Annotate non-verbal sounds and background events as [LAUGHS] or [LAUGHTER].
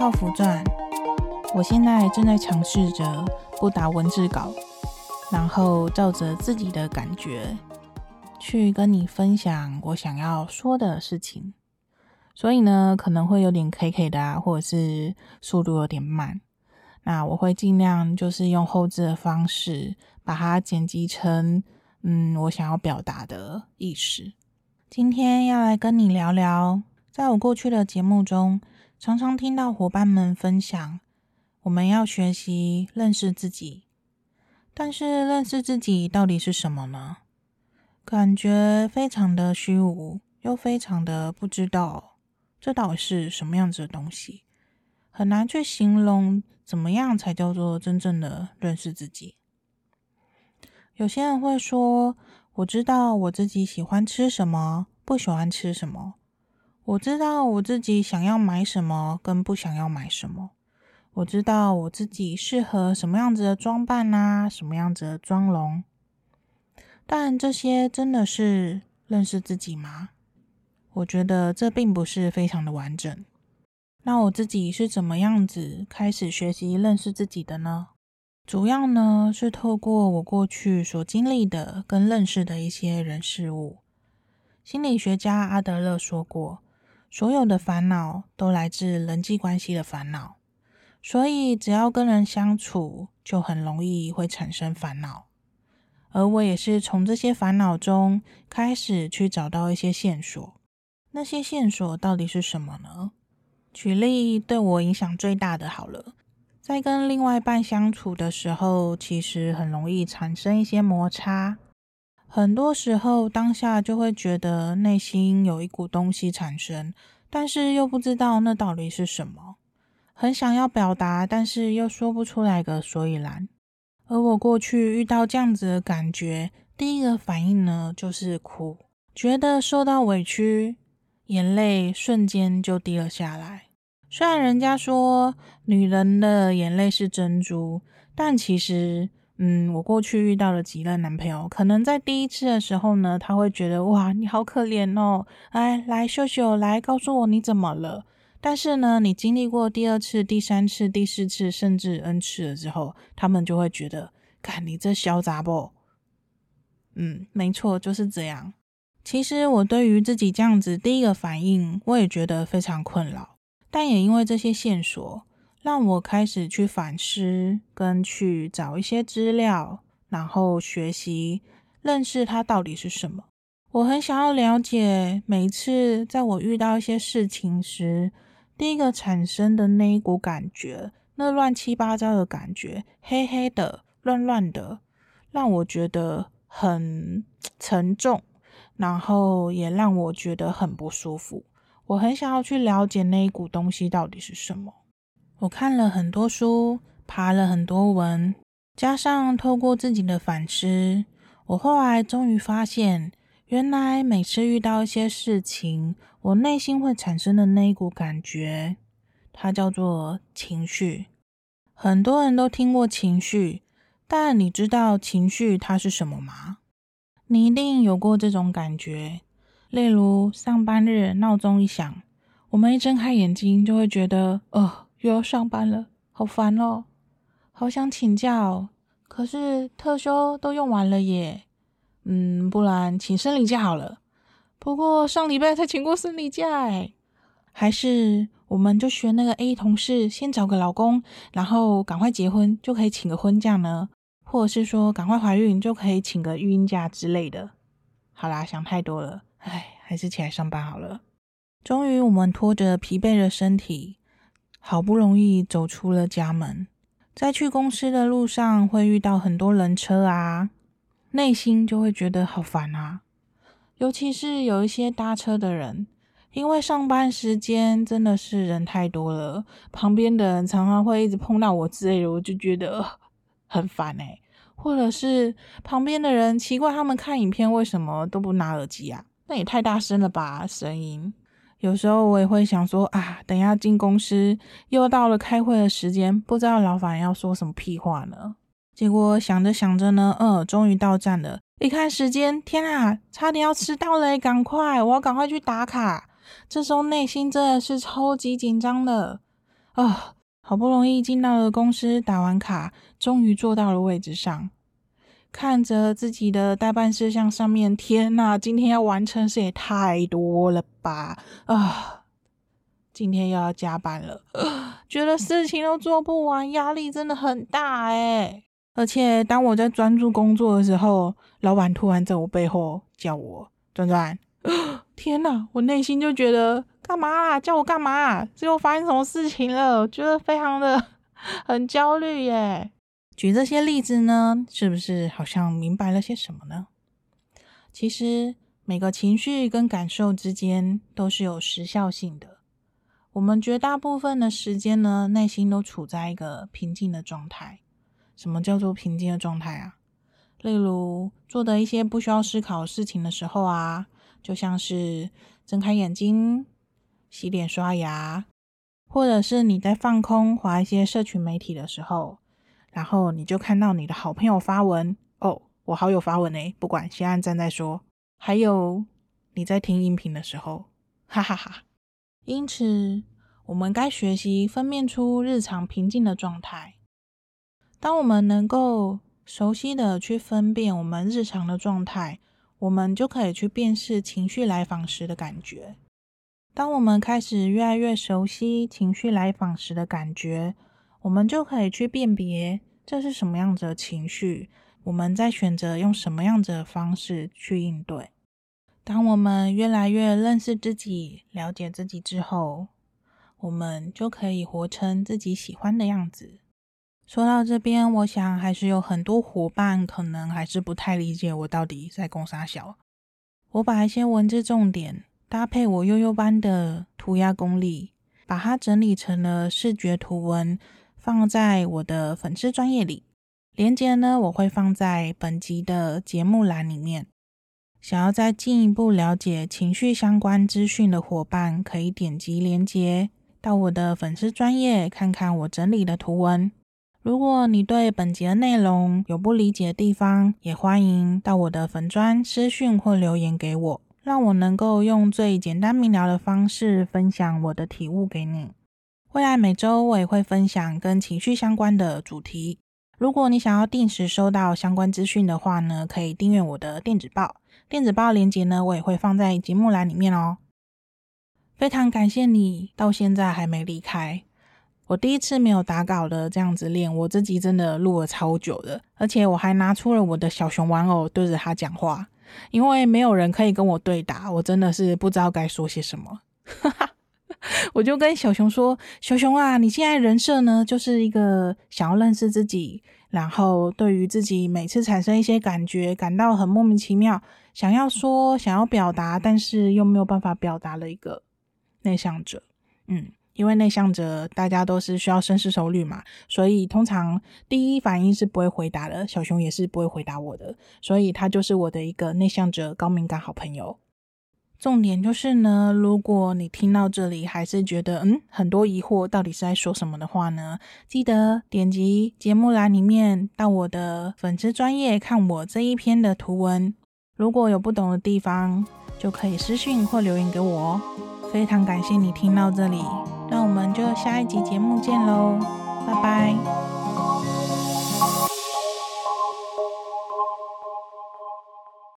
泡芙传，我现在正在尝试着不打文字稿，然后照着自己的感觉去跟你分享我想要说的事情。所以呢，可能会有点 K K 的啊，或者是速度有点慢。那我会尽量就是用后置的方式把它剪辑成，嗯，我想要表达的意思。今天要来跟你聊聊，在我过去的节目中，常常听到伙伴们分享，我们要学习认识自己。但是认识自己到底是什么呢？感觉非常的虚无，又非常的不知道，这到底是什么样子的东西，很难去形容。怎么样才叫做真正的认识自己？有些人会说：“我知道我自己喜欢吃什么，不喜欢吃什么；我知道我自己想要买什么，跟不想要买什么；我知道我自己适合什么样子的装扮啊，什么样子的妆容。”但这些真的是认识自己吗？我觉得这并不是非常的完整。那我自己是怎么样子开始学习认识自己的呢？主要呢是透过我过去所经历的跟认识的一些人事物。心理学家阿德勒说过，所有的烦恼都来自人际关系的烦恼，所以只要跟人相处，就很容易会产生烦恼。而我也是从这些烦恼中开始去找到一些线索。那些线索到底是什么呢？举例对我影响最大的好了，在跟另外一半相处的时候，其实很容易产生一些摩擦。很多时候当下就会觉得内心有一股东西产生，但是又不知道那到底是什么，很想要表达，但是又说不出来个所以然。而我过去遇到这样子的感觉，第一个反应呢就是哭，觉得受到委屈。眼泪瞬间就滴了下来。虽然人家说女人的眼泪是珍珠，但其实，嗯，我过去遇到了几任男朋友，可能在第一次的时候呢，他会觉得哇，你好可怜哦，哎，来秀秀，来告诉我你怎么了。但是呢，你经历过第二次、第三次、第四次，甚至 N 次了之后，他们就会觉得，看你这小杂不？嗯，没错，就是这样。其实我对于自己这样子第一个反应，我也觉得非常困扰。但也因为这些线索，让我开始去反思，跟去找一些资料，然后学习认识它到底是什么。我很想要了解，每一次在我遇到一些事情时，第一个产生的那一股感觉，那乱七八糟的感觉，黑黑的、乱乱的，让我觉得很沉重。然后也让我觉得很不舒服。我很想要去了解那一股东西到底是什么。我看了很多书，爬了很多文，加上透过自己的反思，我后来终于发现，原来每次遇到一些事情，我内心会产生的那一股感觉，它叫做情绪。很多人都听过情绪，但你知道情绪它是什么吗？你一定有过这种感觉，例如上班日闹钟一响，我们一睁开眼睛就会觉得，哦，又要上班了，好烦哦，好想请假哦，可是特休都用完了耶，嗯，不然请生理假好了。不过上礼拜才请过生理假诶，还是我们就学那个 A 同事，先找个老公，然后赶快结婚，就可以请个婚假呢？或者是说，赶快怀孕就可以请个育婴假之类的。好啦，想太多了，唉，还是起来上班好了。终于，我们拖着疲惫的身体，好不容易走出了家门。在去公司的路上，会遇到很多人车啊，内心就会觉得好烦啊。尤其是有一些搭车的人，因为上班时间真的是人太多了，旁边的人常常会一直碰到我之类的，我就觉得。[LAUGHS] 很烦哎、或者是旁边的人奇怪，他们看影片为什么都不拿耳机啊？那也太大声了吧，声音。有时候我也会想说啊，等一下进公司又到了开会的时间，不知道老板要说什么屁话呢？结果想着想着呢，嗯，终于到站了。一看时间，天啊，差点要迟到了，赶快，我要赶快去打卡。这时候内心真的是超级紧张的。啊，好不容易进到了公司，打完卡，终于坐到了位置上，看着自己的待办事项上面，天哪，今天要完成事也太多了吧！啊，今天又要加班了，[SIGHS] 觉得事情都做不完，压力真的很大诶。而且当我在专注工作的时候，老板突然在我背后叫我转转，[GASPS] 天哪，我内心就觉得。干嘛啊？叫我干嘛啊？最后发生什么事情了？觉得非常的 [LAUGHS] 很焦虑耶。举这些例子呢，是不是好像明白了些什么呢？其实每个情绪跟感受之间都是有时效性的。我们绝大部分的时间呢，内心都处在一个平静的状态。什么叫做平静的状态啊？例如做的一些不需要思考事情的时候啊，就像是睁开眼睛。洗脸刷牙，或者是你在放空滑一些社群媒体的时候，然后你就看到你的好朋友发文哦，我好友发文诶，不管先按赞再说。还有你在听音频的时候，哈哈哈哈。因此，我们该学习分辨出日常平静的状态。当我们能够熟悉的去分辨我们日常的状态，我们就可以去辨识情绪来访时的感觉。当我们开始越来越熟悉情绪来访时的感觉，我们就可以去辨别这是什么样子的情绪，我们再选择用什么样子的方式去应对。当我们越来越认识自己、了解自己之后，我们就可以活成自己喜欢的样子。说到这边，我想还是有很多伙伴可能还是不太理解我到底在攻啥小。我把一些文字重点。搭配我悠悠班的涂鸦功力，把它整理成了视觉图文，放在我的粉丝专页里。链接呢，我会放在本集的节目栏里面。想要再进一步了解情绪相关资讯的伙伴，可以点击链接到我的粉丝专页看看我整理的图文。如果你对本节的内容有不理解的地方，也欢迎到我的粉专私讯或留言给我。让我能够用最简单明了的方式分享我的体悟给你。未来每周我也会分享跟情绪相关的主题。如果你想要定时收到相关资讯的话呢，可以订阅我的电子报。电子报链接呢，我也会放在节目栏里面哦。非常感谢你到现在还没离开。我第一次没有打稿的这样子练，我自己真的录了超久的，而且我还拿出了我的小熊玩偶对着他讲话。因为没有人可以跟我对答，我真的是不知道该说些什么。我就跟小熊说：“小熊啊，你现在人设呢，就是一个想要认识自己，然后对于自己每次产生一些感觉，感到很莫名其妙，想要说、想要表达，但是又没有办法表达的一个内向者。”嗯。因为内向者，大家都是需要深思熟虑嘛，所以通常第一反应是不会回答的。小熊也是不会回答我的，所以他就是我的一个内向者高敏感好朋友。重点就是呢，如果你听到这里还是觉得嗯很多疑惑，到底是在说什么的话呢，记得点击节目栏里面到我的粉丝专页看我这一篇的图文。如果有不懂的地方，就可以私信或留言给我哦。非常感谢你听到这里。那我们就下一集节目见喽，拜拜。